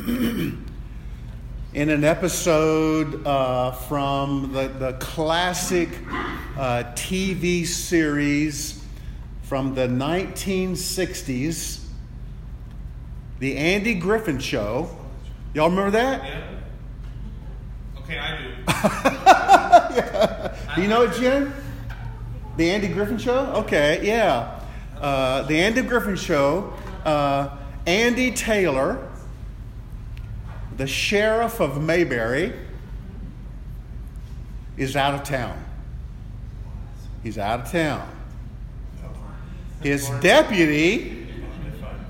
in an episode uh, from the, the classic uh, TV series from the 1960s, The Andy Griffith Show. Y'all remember that? Yeah. Okay, I do. Do you know it, Jen? The Andy Griffith Show? Okay, yeah. Uh, the Andy Griffith Show, uh, Andy Taylor, the sheriff of Mayberry, is out of town. He's out of town. His deputy,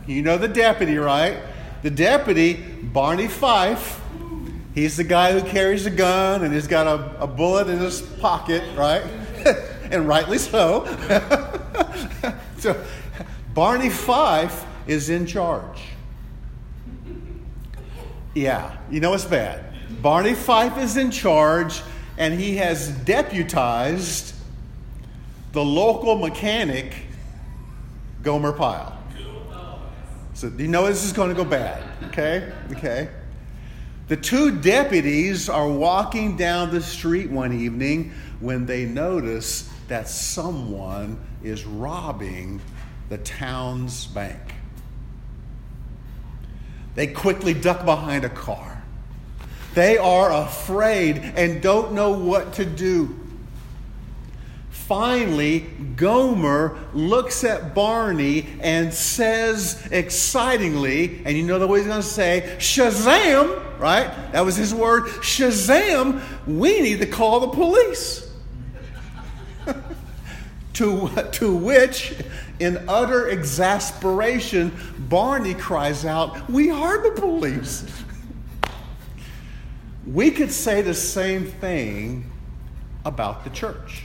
you know the deputy, right? The deputy, Barney Fife, he's the guy who carries a gun and he's got a, a bullet in his pocket, right? and rightly so. so Barney Fife is in charge. Yeah, you know it's bad. Barney Fife is in charge and he has deputized the local mechanic, Gomer Pyle. So you know this is going to go bad, okay? Okay. The two deputies are walking down the street one evening when they notice that someone is robbing the town's bank. They quickly duck behind a car. They are afraid and don't know what to do. Finally, Gomer looks at Barney and says excitingly, and you know the way he's going to say, Shazam, right? That was his word. Shazam, we need to call the police. to, to which, in utter exasperation, Barney cries out, We are the police. we could say the same thing about the church.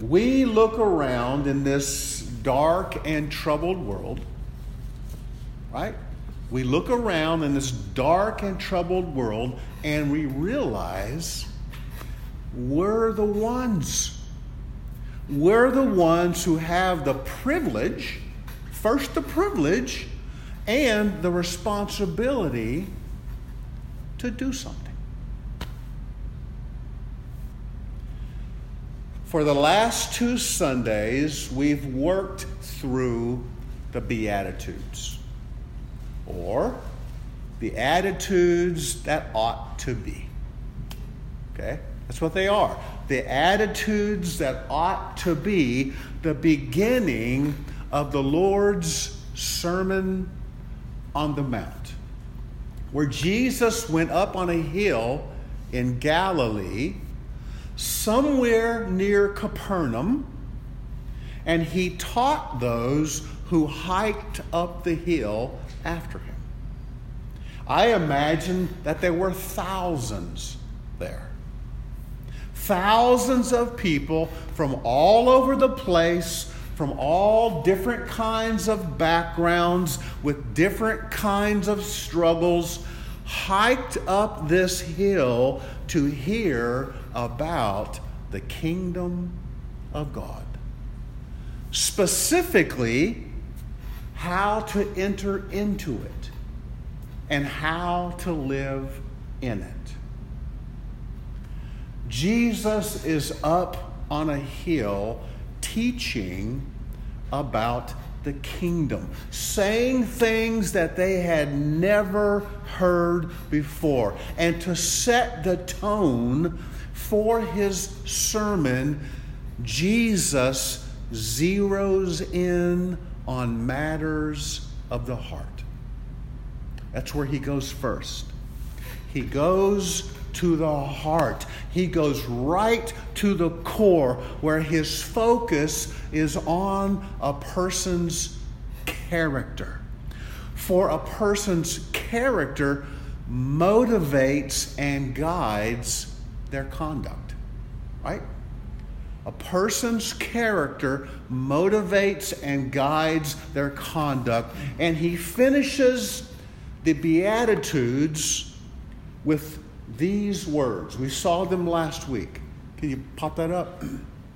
We look around in this dark and troubled world, right? We look around in this dark and troubled world and we realize we're the ones. We're the ones who have the privilege, first the privilege, and the responsibility to do something. For the last two Sundays, we've worked through the Beatitudes, or the attitudes that ought to be. Okay? That's what they are. The attitudes that ought to be the beginning of the Lord's Sermon on the Mount, where Jesus went up on a hill in Galilee, somewhere near Capernaum, and he taught those who hiked up the hill after him. I imagine that there were thousands there. Thousands of people from all over the place, from all different kinds of backgrounds, with different kinds of struggles, hiked up this hill to hear about the kingdom of God. Specifically, how to enter into it and how to live in it. Jesus is up on a hill teaching about the kingdom, saying things that they had never heard before. And to set the tone for his sermon, Jesus zeroes in on matters of the heart. That's where he goes first. He goes to the heart. He goes right to the core where his focus is on a person's character. For a person's character motivates and guides their conduct, right? A person's character motivates and guides their conduct. And he finishes the Beatitudes with these words. We saw them last week. Can you pop that up?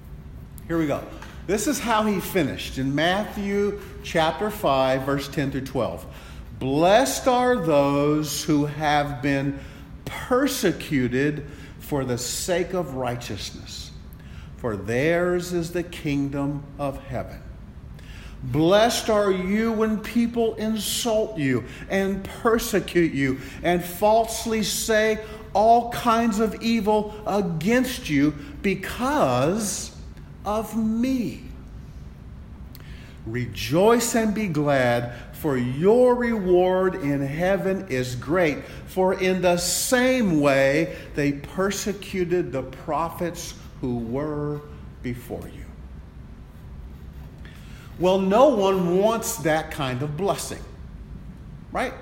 Here we go. This is how he finished in Matthew chapter 5, verse 10 through 12. Blessed are those who have been persecuted for the sake of righteousness, for theirs is the kingdom of heaven. Blessed are you when people insult you and persecute you and falsely say all kinds of evil against you because of me. Rejoice and be glad, for your reward in heaven is great. For in the same way they persecuted the prophets who were before you. Well, no one wants that kind of blessing, right?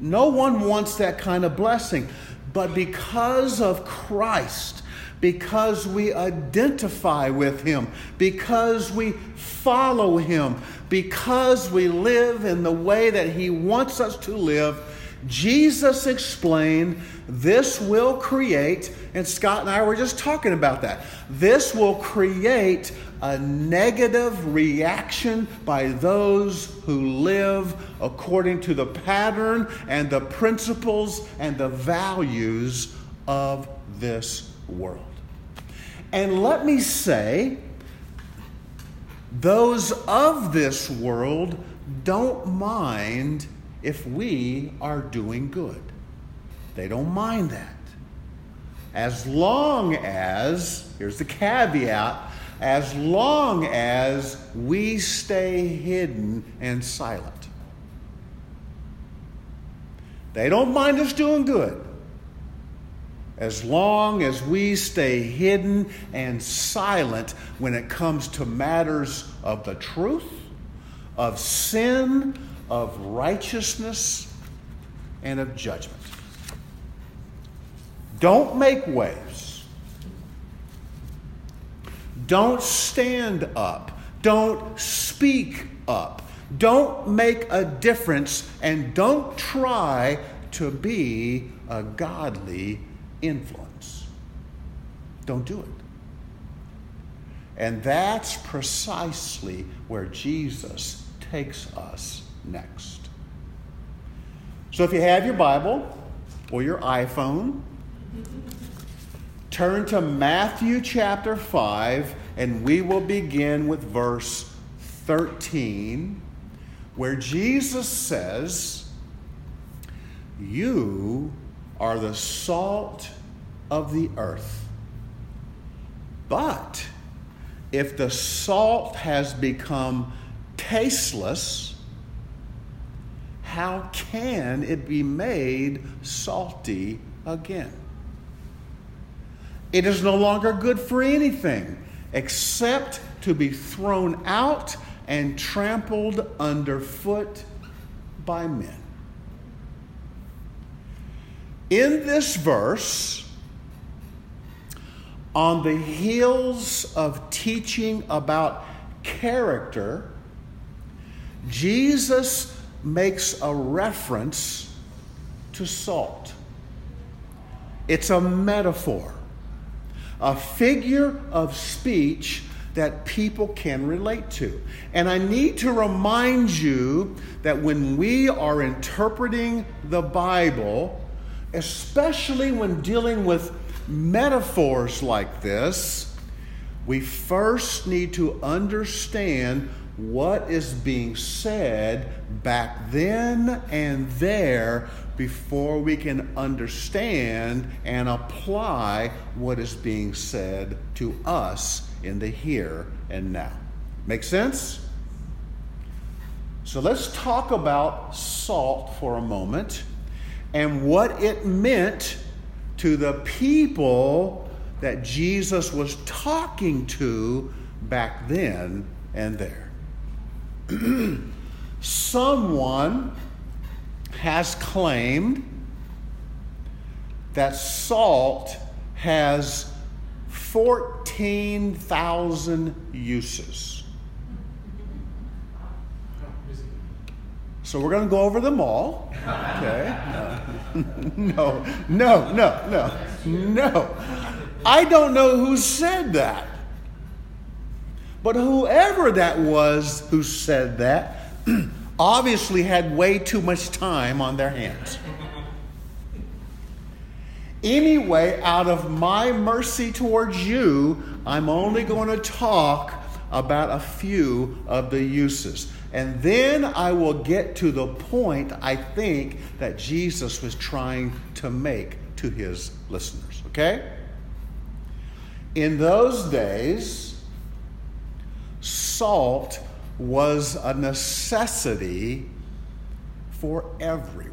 No one wants that kind of blessing. But because of Christ, because we identify with Him, because we follow Him, because we live in the way that He wants us to live, Jesus explained this will create, and Scott and I were just talking about that, this will create a negative reaction by those who live according to the pattern and the principles and the values of this world. And let me say, those of this world don't mind if we are doing good. They don't mind that. As long as, here's the caveat, as long as we stay hidden and silent. They don't mind us doing good. As long as we stay hidden and silent when it comes to matters of the truth, of sin, of righteousness, and of judgment. Don't make waves. Don't stand up. Don't speak up. Don't make a difference and don't try to be a godly influence. Don't do it. And that's precisely where Jesus takes us next. So if you have your Bible or your iPhone, turn to Matthew chapter 5, and we will begin with verse 13, where Jesus says, You are the salt of the earth. But if the salt has become tasteless, how can it be made salty again? It is no longer good for anything except to be thrown out and trampled underfoot by men. In this verse, on the heels of teaching about character, Jesus makes a reference to salt. It's a metaphor, a figure of speech that people can relate to. And I need to remind you that when we are interpreting the Bible, especially when dealing with metaphors like this, we first need to understand what is being said back then and there before we can understand and apply what is being said to us in the here and now. Make sense? So let's talk about salt for a moment and what it meant to the people that Jesus was talking to back then and there. Someone has claimed that salt has 14,000 uses. So we're going to go over them all. Okay? No, no, no, no, no. I don't know who said that. But whoever that was who said that obviously had way too much time on their hands. Anyway, out of my mercy towards you, I'm only going to talk about a few of the uses. And then I will get to the point I think that Jesus was trying to make to his listeners. Okay? In those days, salt was a necessity for everyone.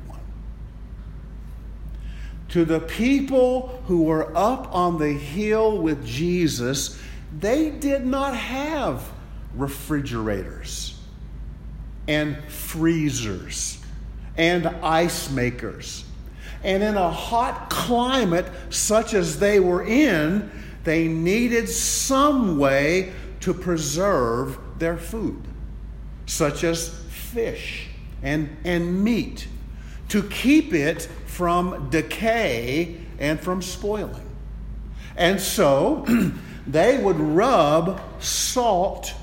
To the people who were up on the hill with Jesus, they did not have refrigerators and freezers and ice makers. And in a hot climate such as they were in, they needed some way to preserve their food, such as fish and, and meat, to keep it from decay and from spoiling. And so they would rub salt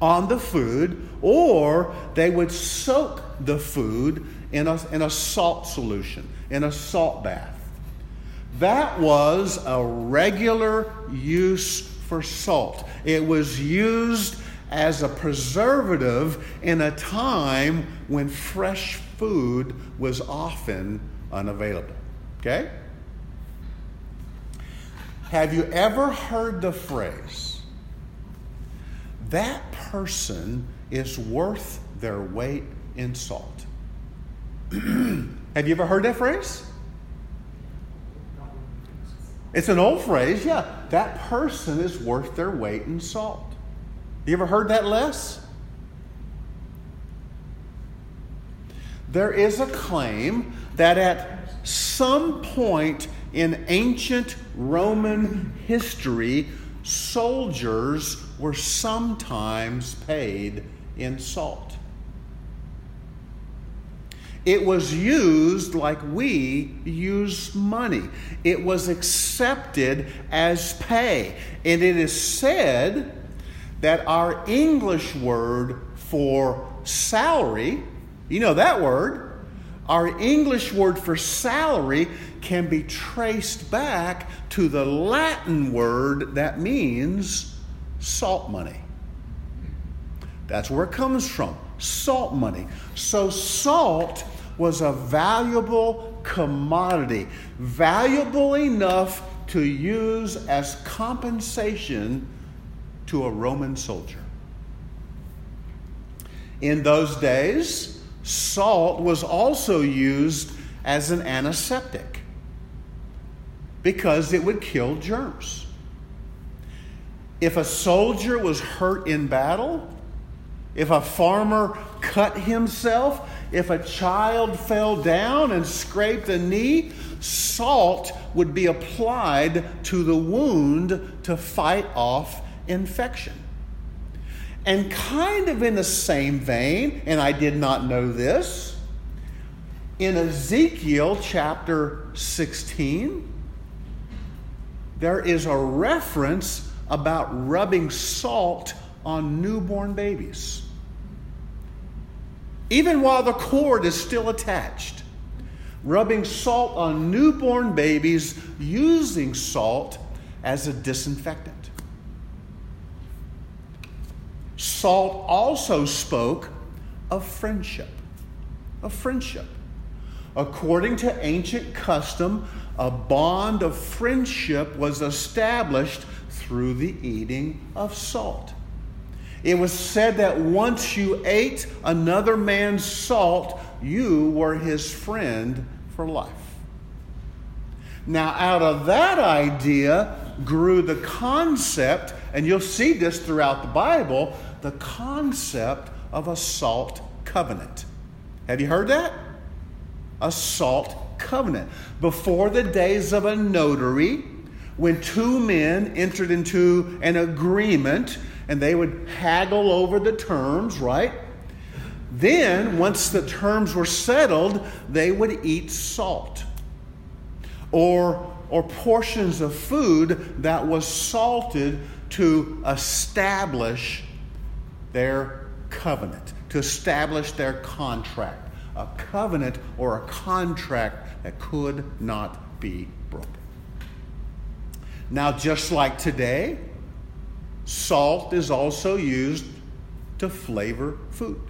on the food, or they would soak the food in a, in a salt solution, in a salt bath. That was a regular use for salt. It was used as a preservative in a time when fresh food was often unavailable. Okay? Have you ever heard the phrase, that person is worth their weight in salt? Have you ever heard that phrase? It's an old phrase, yeah. That person is worth their weight in salt. You ever heard that, less? There is a claim that at some point in ancient Roman history, soldiers were sometimes paid in salt. It was used like we use money. It was accepted as pay. And it is said that our English word for salary, you know that word, our English word for salary can be traced back to the Latin word that means salt money. That's where it comes from salt money. So, salt was a valuable commodity, valuable enough to use as compensation to a Roman soldier. In those days, salt was also used as an antiseptic because it would kill germs. If a soldier was hurt in battle, if a farmer cut himself, if a child fell down and scraped a knee, salt would be applied to the wound to fight off infection. And kind of in the same vein, and I did not know this, in Ezekiel chapter 16, there is a reference about rubbing salt on newborn babies. Even while the cord is still attached, rubbing salt on newborn babies using salt as a disinfectant. Salt also spoke of friendship. Of friendship. According to ancient custom, a bond of friendship was established through the eating of salt. It was said that once you ate another man's salt, you were his friend for life. Now, out of that idea grew the concept, and you'll see this throughout the Bible the concept of a salt covenant. Have you heard that? A salt covenant. Before the days of a notary, when two men entered into an agreement and they would haggle over the terms, right? Then, once the terms were settled, they would eat salt or, or portions of food that was salted to establish their covenant, to establish their contract. A covenant or a contract that could not be broken. Now, just like today, salt is also used to flavor food,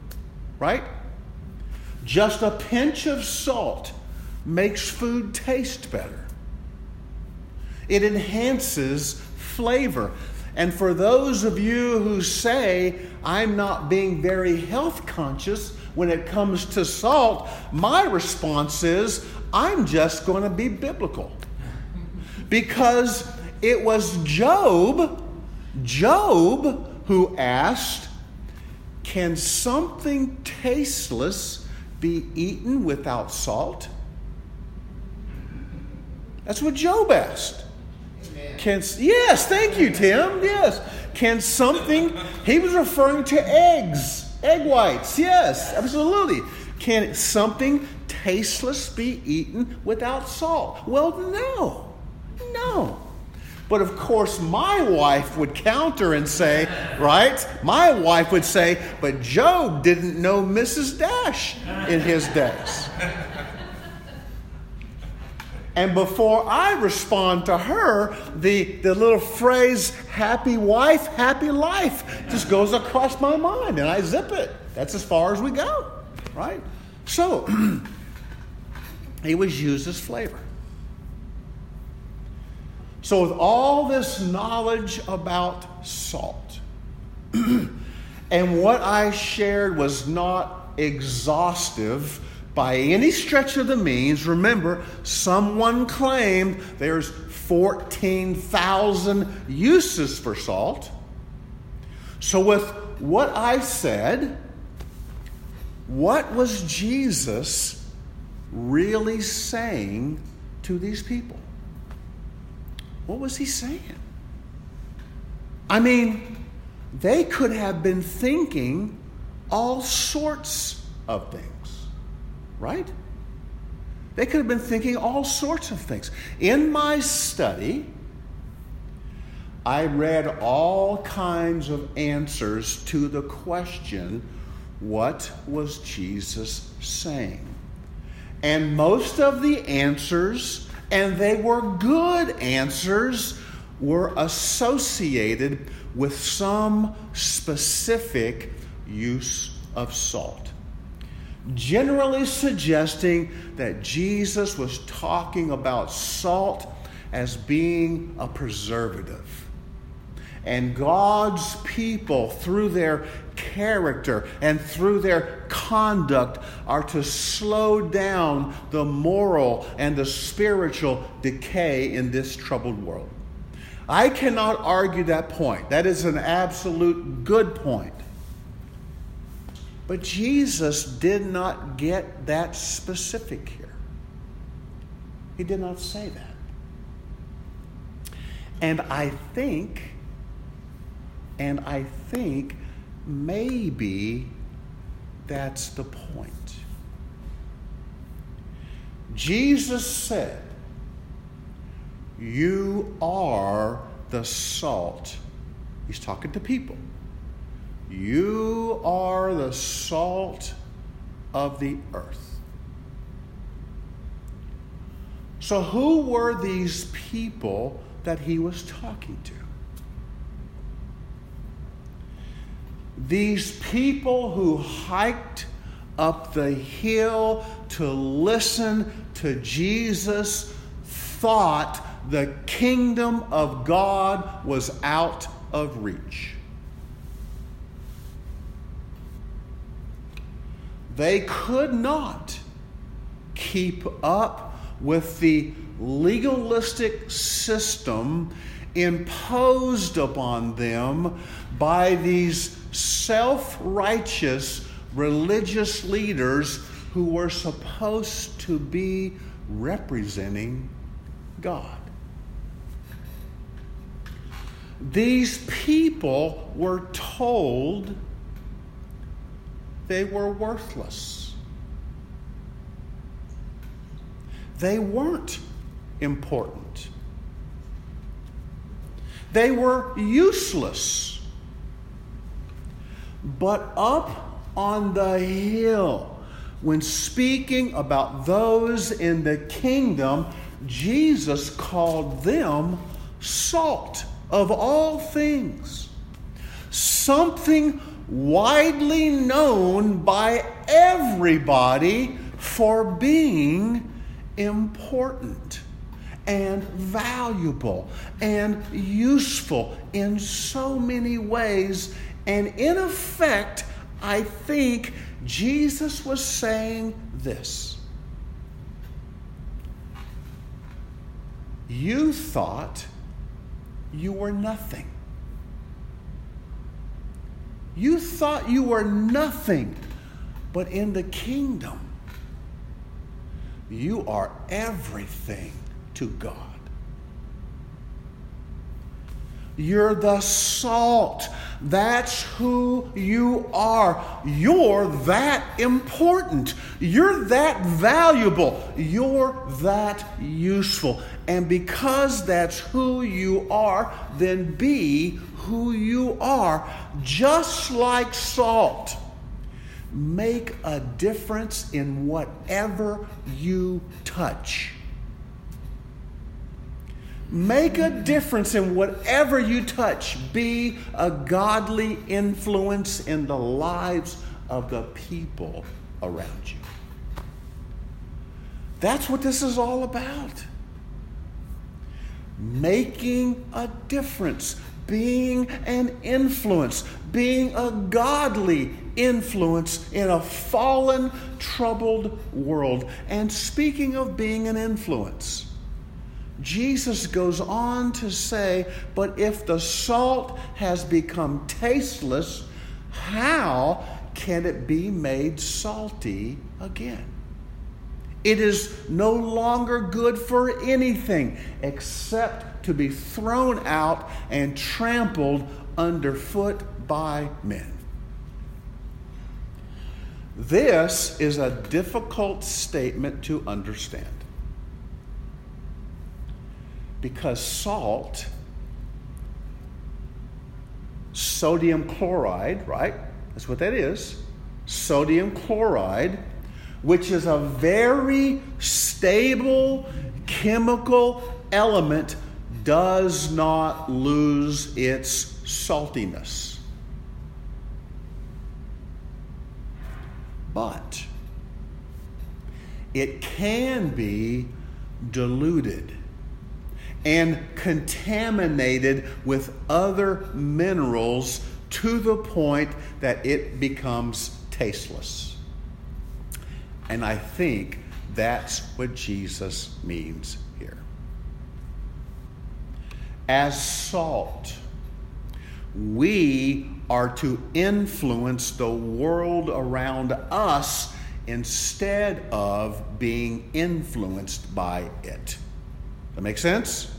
right? Just a pinch of salt makes food taste better. It enhances flavor. And for those of you who say, I'm not being very health conscious when it comes to salt, my response is, I'm just going to be biblical. Because it was Job, Job, who asked, Can something tasteless be eaten without salt? That's what Job asked. Can, yes, thank you, Tim. Yes. Can something, he was referring to eggs, egg whites. Yes, absolutely. Can something tasteless be eaten without salt? Well, no. No. But of course, my wife would counter and say, right? My wife would say, but Job didn't know Mrs. Dash in his days. And before I respond to her, the, the little phrase, happy wife, happy life, just goes across my mind and I zip it. That's as far as we go, right? So, he was used as flavor. So, with all this knowledge about salt, and what I shared was not exhaustive by any stretch of the means. Remember, someone claimed there's 14,000 uses for salt. So, with what I said, what was Jesus really saying to these people? What was he saying? I mean, they could have been thinking all sorts of things right? They could have been thinking all sorts of things. In my study, I read all kinds of answers to the question what was Jesus saying? And most of the answers, and they were good answers, were associated with some specific use of salt generally suggesting that Jesus was talking about salt as being a preservative. And God's people, through their character and through their conduct, are to slow down the moral and the spiritual decay in this troubled world. I cannot argue that point. That is an absolute good point. But Jesus did not get that specific here. He did not say that. And I think, and I think maybe that's the point. Jesus said, You are the salt. He's talking to people. You are the salt of the earth. So, who were these people that he was talking to? These people who hiked up the hill to listen to Jesus thought the kingdom of God was out of reach. They could not keep up with the legalistic system imposed upon them by these self righteous religious leaders who were supposed to be representing God. These people were told they were worthless. They weren't important. They were useless. But up on the hill, when speaking about those in the kingdom, Jesus called them salt of all things. Something widely known by everybody for being important and valuable and useful in so many ways. And in effect, I think Jesus was saying this You thought you were nothing. You thought you were nothing, but in the kingdom, you are everything to God. You're the salt. That's who you are. You're that important. You're that valuable. You're that useful. And because that's who you are, then be who you are, just like salt. Make a difference in whatever you touch. Make a difference in whatever you touch. Be a godly influence in the lives of the people around you. That's what this is all about. Making a difference, being an influence, being a godly influence in a fallen, troubled world. And speaking of being an influence, Jesus goes on to say, But if the salt has become tasteless, how can it be made salty again? It is no longer good for anything except to be thrown out and trampled underfoot by men. This is a difficult statement to understand because salt, sodium chloride, right? That's what that is. Sodium chloride, which is a very stable chemical element, does not lose its saltiness. But it can be diluted and contaminated with other minerals to the point that it becomes tasteless. And I think that's what Jesus means. As salt, we are to influence the world around us instead of being influenced by it. That makes sense?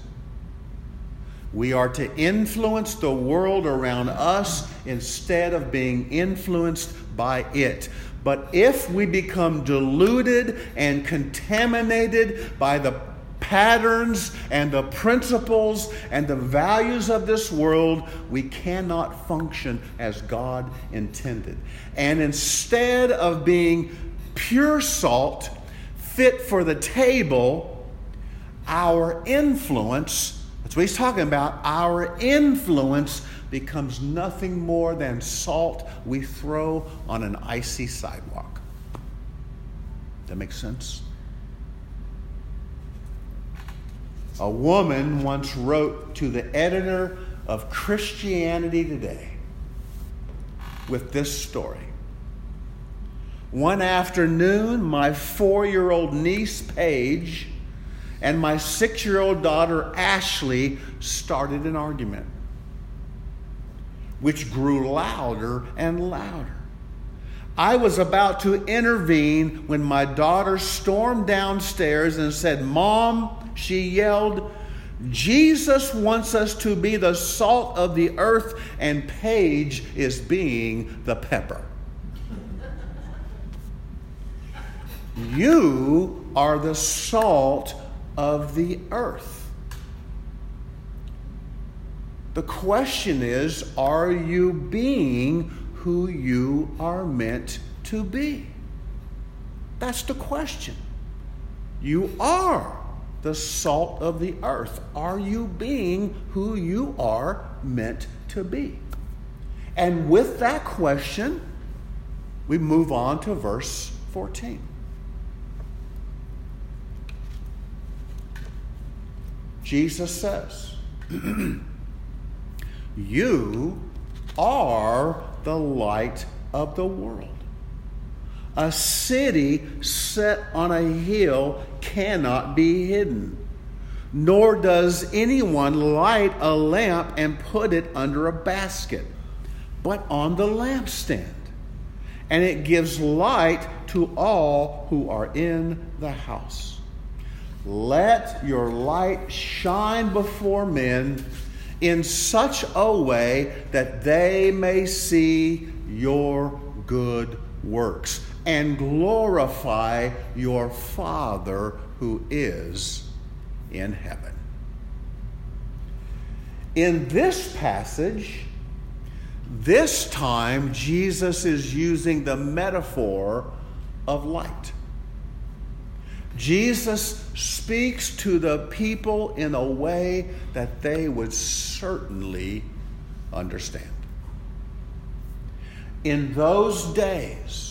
We are to influence the world around us instead of being influenced by it. But if we become deluded and contaminated by the patterns and the principles and the values of this world, we cannot function as God intended. And instead of being pure salt, fit for the table, our influence, that's what he's talking about, our influence becomes nothing more than salt we throw on an icy sidewalk. That makes sense? A woman once wrote to the editor of Christianity Today with this story. One afternoon, my four year old niece, Paige, and my six year old daughter, Ashley, started an argument, which grew louder and louder. I was about to intervene when my daughter stormed downstairs and said, Mom, she yelled, Jesus wants us to be the salt of the earth, and Paige is being the pepper. you are the salt of the earth. The question is are you being who you are meant to be? That's the question. You are the salt of the earth. Are you being who you are meant to be? And with that question, we move on to verse 14. Jesus says, You are the light of the world. A city set on a hill cannot be hidden, nor does anyone light a lamp and put it under a basket, but on the lampstand. And it gives light to all who are in the house. Let your light shine before men in such a way that they may see your good works and glorify your Father who is in heaven. In this passage, this time Jesus is using the metaphor of light. Jesus speaks to the people in a way that they would certainly understand. In those days,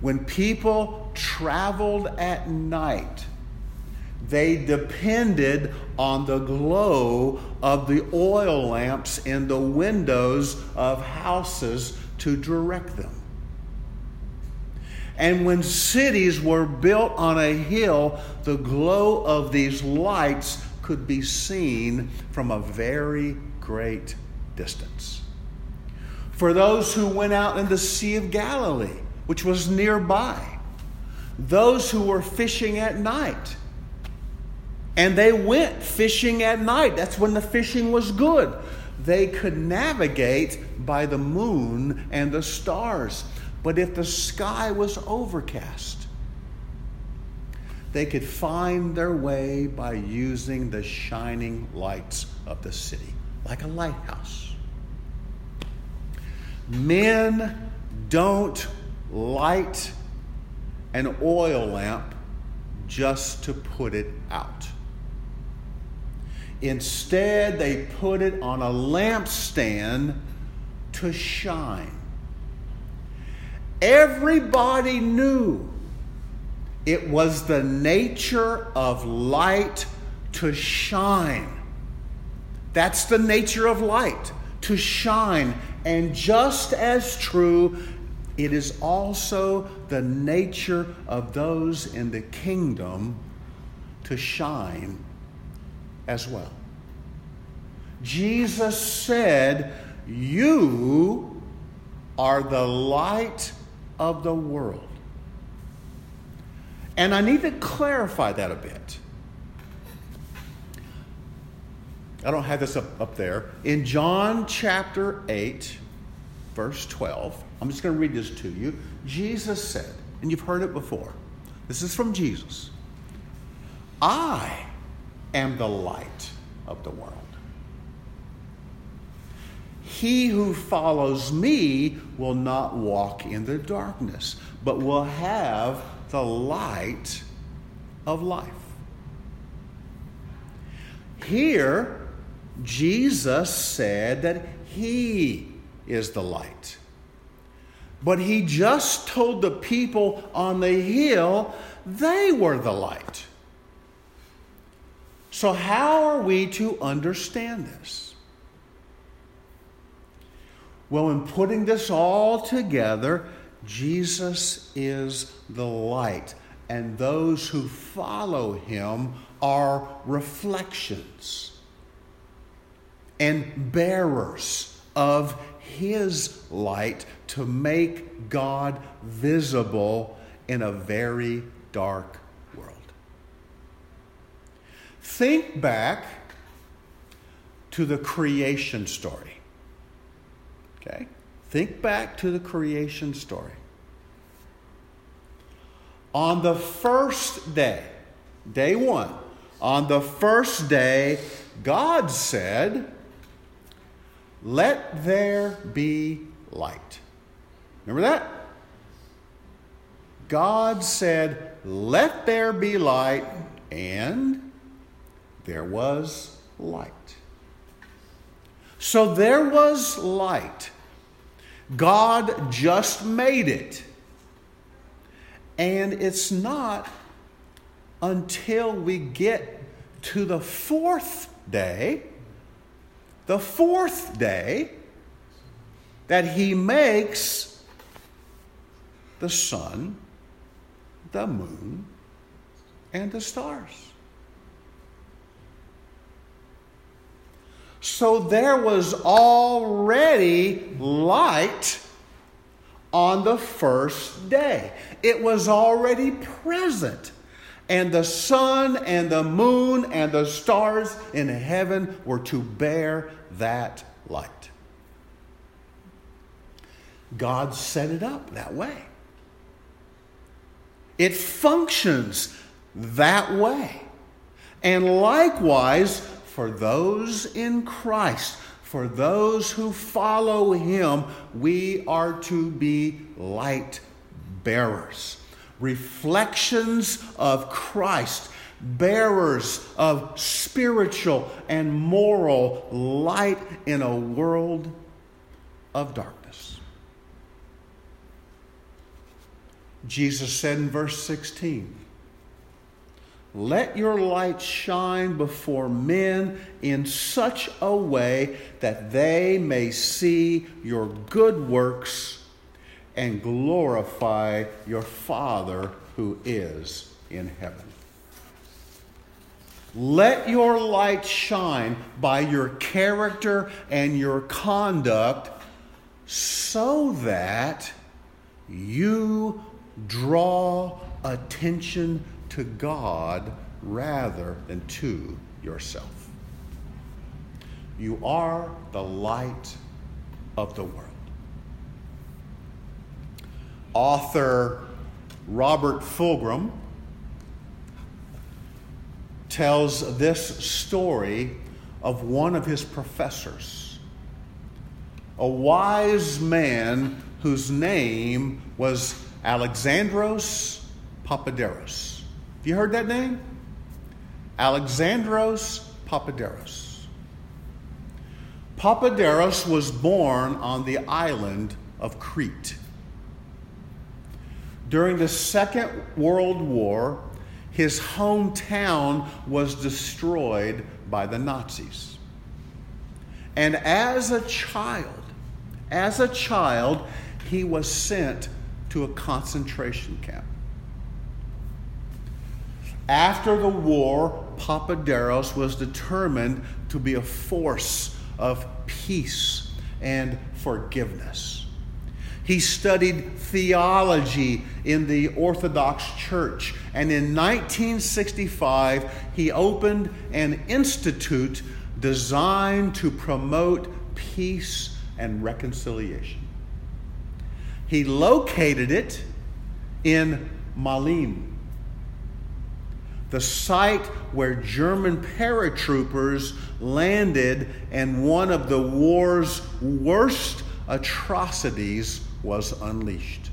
when people traveled at night, they depended on the glow of the oil lamps in the windows of houses to direct them. And when cities were built on a hill, the glow of these lights could be seen from a very great distance. For those who went out in the Sea of Galilee, which was nearby, those who were fishing at night, and they went fishing at night. That's when the fishing was good. They could navigate by the moon and the stars. But if the sky was overcast, they could find their way by using the shining lights of the city, like a lighthouse. Men don't light an oil lamp just to put it out. Instead, they put it on a lampstand to shine. Everybody knew it was the nature of light to shine. That's the nature of light, to shine. And just as true, it is also the nature of those in the kingdom to shine as well. Jesus said, You are the light of the world. And I need to clarify that a bit. I don't have this up, up there. In John chapter 8, verse 12, I'm just going to read this to you. Jesus said, and you've heard it before, this is from Jesus I am the light of the world. He who follows me will not walk in the darkness, but will have the light of life. Here, Jesus said that He is the light. But He just told the people on the hill they were the light. So, how are we to understand this? Well, in putting this all together, Jesus is the light, and those who follow him are reflections and bearers of his light to make God visible in a very dark world. Think back to the creation story. Okay? Think back to the creation story. On the first day, day one, on the first day, God said, Let there be light. Remember that? God said, Let there be light, and there was light. So there was light. God just made it. And it's not until we get to the fourth day, the fourth day, that He makes the sun, the moon, and the stars. So there was already light on the first day. It was already present. And the sun and the moon and the stars in heaven were to bear that light. God set it up that way. It functions that way. And likewise, for those in Christ, for those who follow Him, we are to be light bearers, reflections of Christ, bearers of spiritual and moral light in a world of darkness. Jesus said in verse 16, let your light shine before men in such a way that they may see your good works and glorify your Father who is in heaven. Let your light shine by your character and your conduct so that you draw attention to God rather than to yourself. You are the light of the world. Author Robert Fulghum tells this story of one of his professors, a wise man whose name was Alexandros Papaderos Have you heard that name? Alexandros Papaderos. Papaderos was born on the island of Crete. During the Second World War, his hometown was destroyed by the Nazis. And as a child, as a child, he was sent to a concentration camp. After the war, Papaderos was determined to be a force of peace and forgiveness. He studied theology in the Orthodox Church, and in 1965, he opened an institute designed to promote peace and reconciliation. He located it in Maleme, the site where German paratroopers landed and one of the war's worst atrocities was unleashed.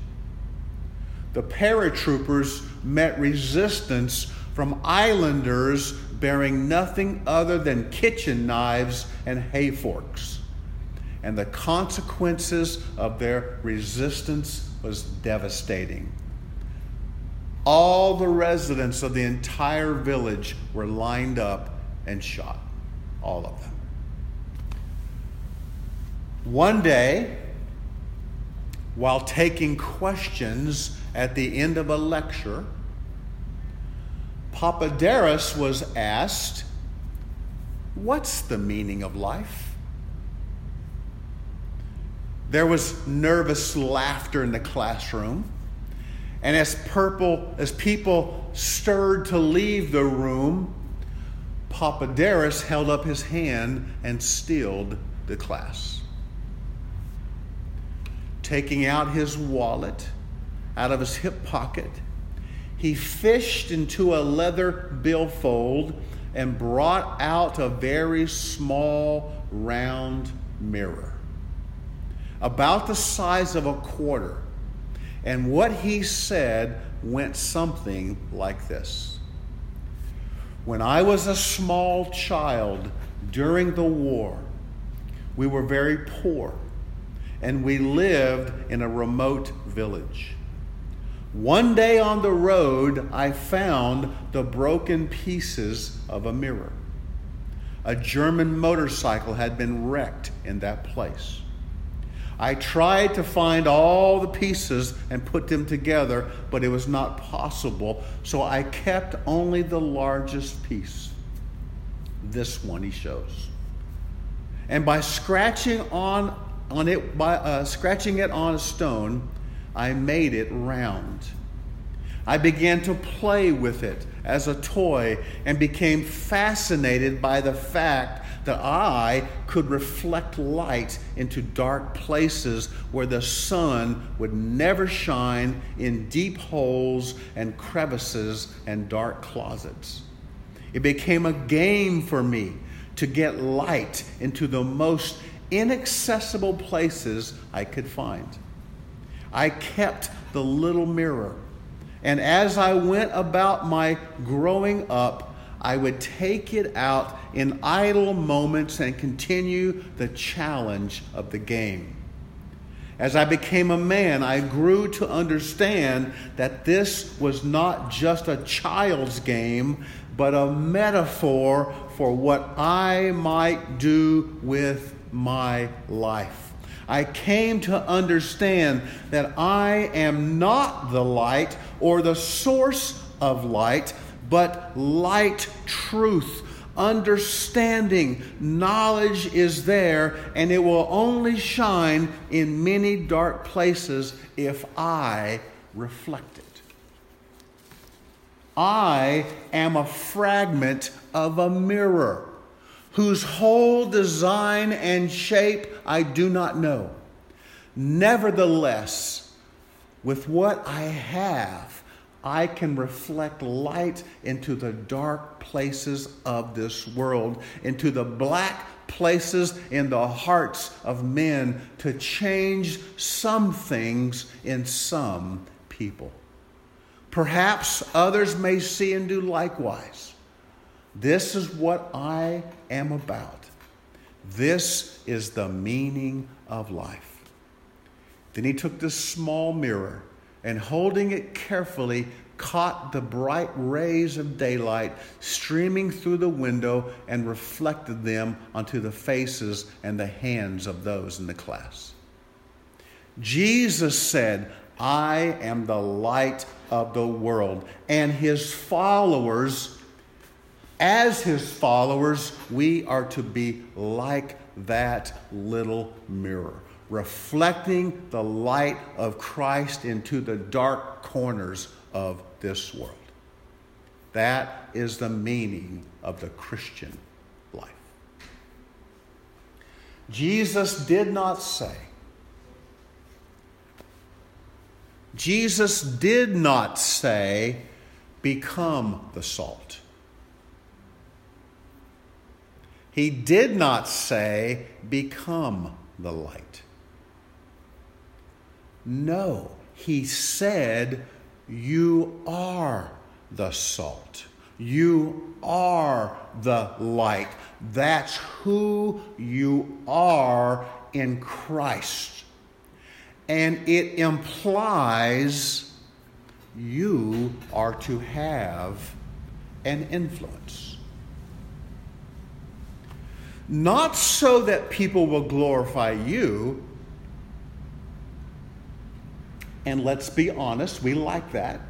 The paratroopers met resistance from islanders bearing nothing other than kitchen knives and hay forks. And the consequences of their resistance was devastating. All the residents of the entire village were lined up and shot. All of them. One day, while taking questions at the end of a lecture, Papaderos was asked, What's the meaning of life? There was nervous laughter in the classroom. And as purple, as people stirred to leave the room, Papaderos held up his hand and stilled the class. Taking out his wallet out of his hip pocket, he fished into a leather billfold and brought out a very small round mirror, about the size of a quarter. And what he said went something like this When I was a small child during the war, we were very poor and we lived in a remote village. One day on the road, I found the broken pieces of a mirror. A German motorcycle had been wrecked in that place. I tried to find all the pieces and put them together, but it was not possible, so I kept only the largest piece. This one he shows. And by scratching on, on it, by uh, scratching it on a stone, I made it round. I began to play with it as a toy and became fascinated by the fact that I could reflect light into dark places where the sun would never shine in deep holes and crevices and dark closets. It became a game for me to get light into the most inaccessible places I could find. I kept the little mirror and as I went about my growing up, I would take it out in idle moments and continue the challenge of the game. As I became a man, I grew to understand that this was not just a child's game, but a metaphor for what I might do with my life. I came to understand that I am not the light or the source of light, but light truth. Understanding, knowledge is there, and it will only shine in many dark places if I reflect it. I am a fragment of a mirror whose whole design and shape I do not know. Nevertheless, with what I have, I can reflect light into the dark places of this world, into the black places in the hearts of men to change some things in some people. Perhaps others may see and do likewise. This is what I am about. This is the meaning of life. Then he took this small mirror and holding it carefully, caught the bright rays of daylight streaming through the window and reflected them onto the faces and the hands of those in the class. Jesus said, I am the light of the world. And his followers as his followers, we are to be like that little mirror, reflecting the light of Christ into the dark corners of this world. That is the meaning of the Christian life. Jesus did not say, Jesus did not say, become the salt. He did not say, Become the light. No, he said, You are the salt. You are the light. That's who you are in Christ. And it implies you are to have an influence not so that people will glorify you. And let's be honest, we like that.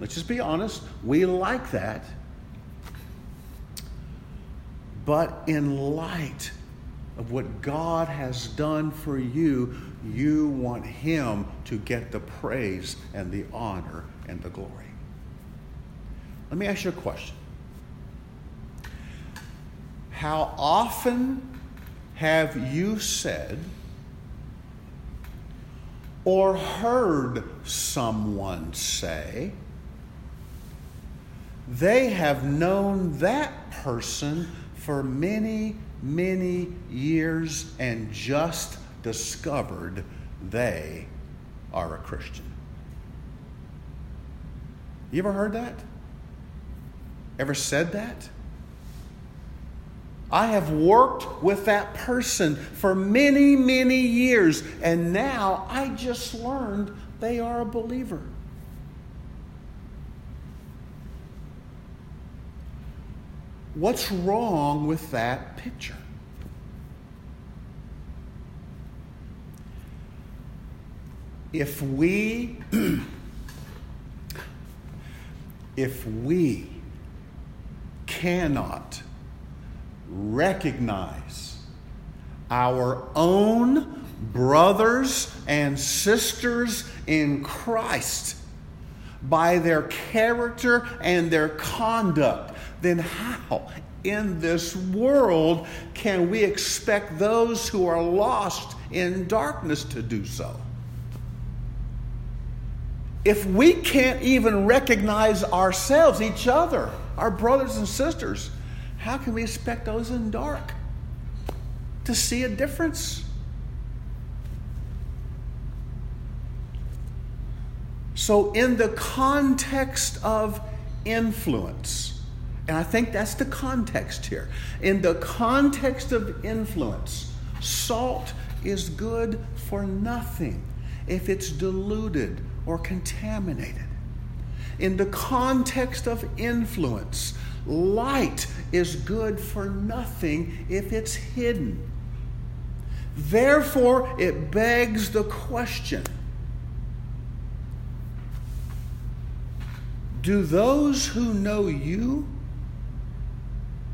Let's just be honest, we like that. But in light of what God has done for you, you want Him to get the praise and the honor and the glory. Let me ask you a question. How often have you said or heard someone say, they have known that person for many many years and just discovered they are a Christian. You ever heard that? Ever said that? I have worked with that person for many, many years, and now I just learned they are a believer. What's wrong with that picture? If we if we cannot recognize our own brothers and sisters in Christ by their character and their conduct, then how in this world can we expect those who are lost in darkness to do so? If we can't even recognize ourselves, each other, our brothers and sisters, how can we expect those in dark to see a difference? So, in the context of influence, and I think that's the context here. In the context of influence, salt is good for nothing if it's diluted or contaminated. In the context of influence, light is good for nothing if it's hidden. Therefore, it begs the question Do those who know you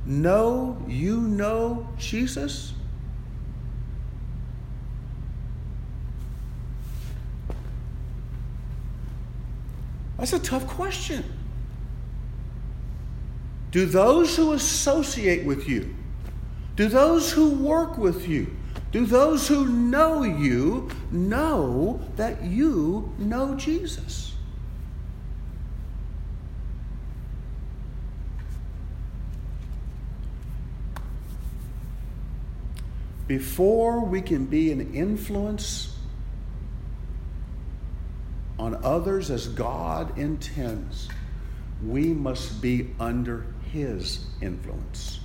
know you know Jesus? That's a tough question. Do those who associate with you, do those who work with you, do those who know you know that you know Jesus? Before we can be an influence on others as God intends, we must be under His influence,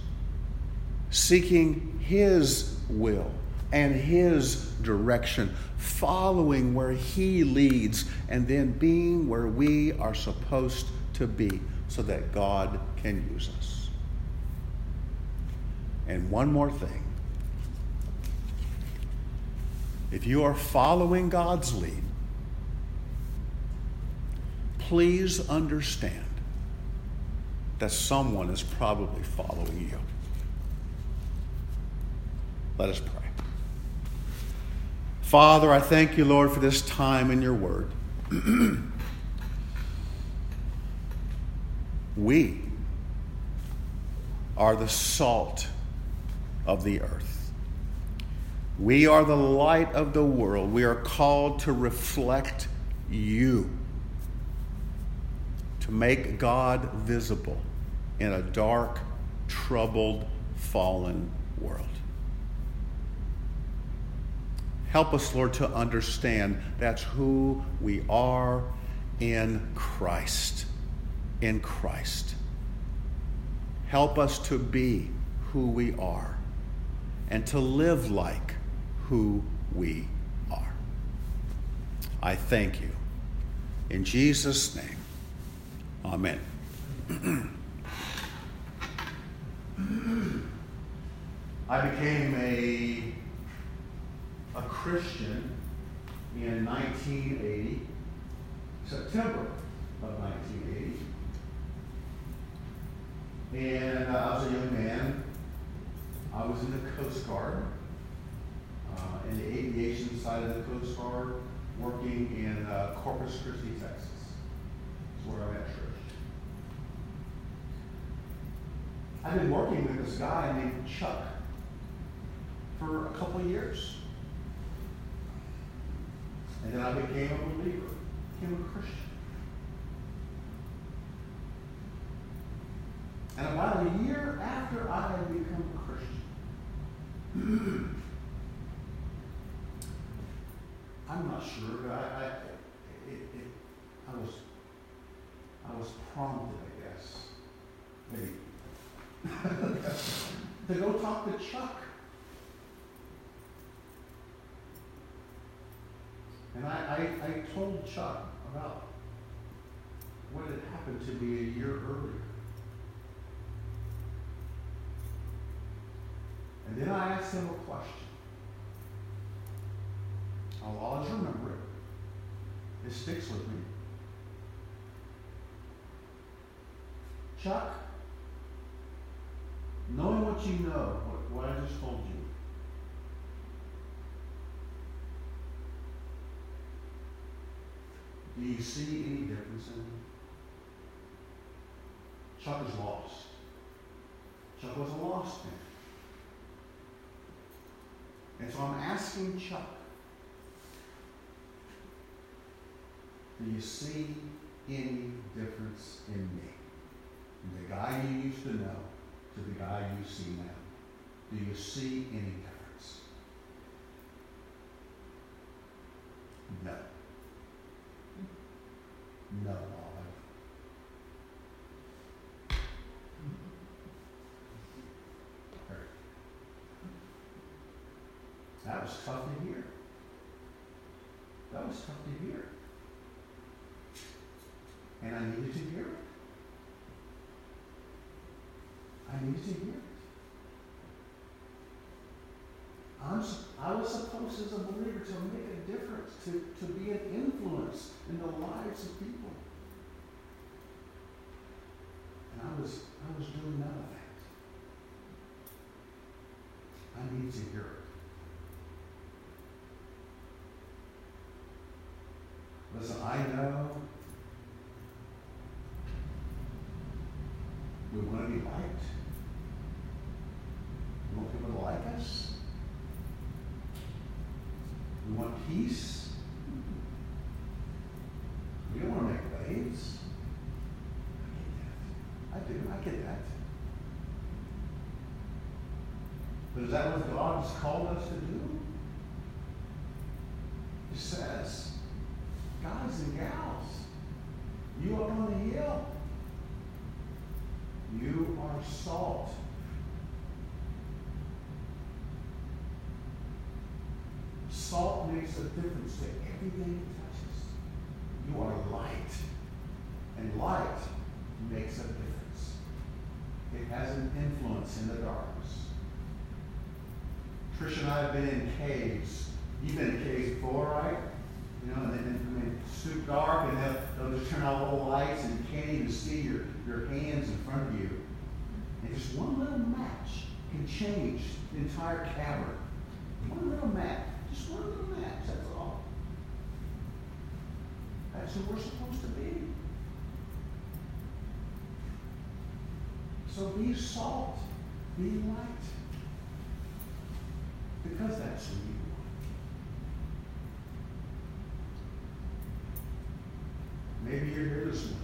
seeking His will and His direction, following where He leads, and then being where we are supposed to be so that God can use us. And one more thing if you are following God's lead, please understand that someone is probably following you. Let us pray. Father, I thank you, Lord, for this time in your word. we are the salt of the earth. We are the light of the world. We are called to reflect you to make God visible in a dark, troubled, fallen world. Help us, Lord, to understand that's who we are in Christ. In Christ. Help us to be who we are and to live like who we are. I thank you. In Jesus' name. Amen. I became a, a Christian in 1980, September of 1980. And uh, I was a young man. I was in the Coast Guard, uh, in the aviation side of the Coast Guard, working in uh, Corpus Christi, Texas. That's where I met I've been working with this guy named Chuck for a couple of years. And then I became a believer, became a Christian. And about a year after I had become a Christian, I'm not sure, but I, I, it, it, I was, I was prompted, I guess, maybe, to go talk to Chuck. And I, I, I told Chuck about what had happened to me a year earlier. And then I asked him a question. I'll always remember it. It sticks with me. Chuck, knowing what you know, what, what I just told you, do you see any difference in me? Chuck is lost. Chuck was a lost man. And so I'm asking Chuck, do you see any difference in me? The guy you used to know to the guy you see now. Do you see any difference? No. No, Olive. That was tough to hear. That was tough to hear. And I needed to hear it. I needed to hear it. I'm, I was supposed as a believer to make a difference, to, to be an influence in the lives of people. And I was, I was doing none of that. I need to hear it. Listen, I know we want to be liked. We want people to like us. We want peace. We don't want to make waves. I get that. I do. I get that. But is that what God has called us to do? He says, guys and gals, you are on the hill, you are salt. Salt makes a difference to everything it touches. You are light, and light makes a difference. It has an influence in the darkness. Trish and I have been in caves. You've been in caves before, right? You know, and then it's super dark, and they'll, they'll just turn out all the lights, and you can't even see your, your hands in front of you. And just one little match can change the entire cavern. One little match, just one little match, that's all. That's who we're supposed to be. So be salt, be light. Because that's who you are. Maybe you're here this morning.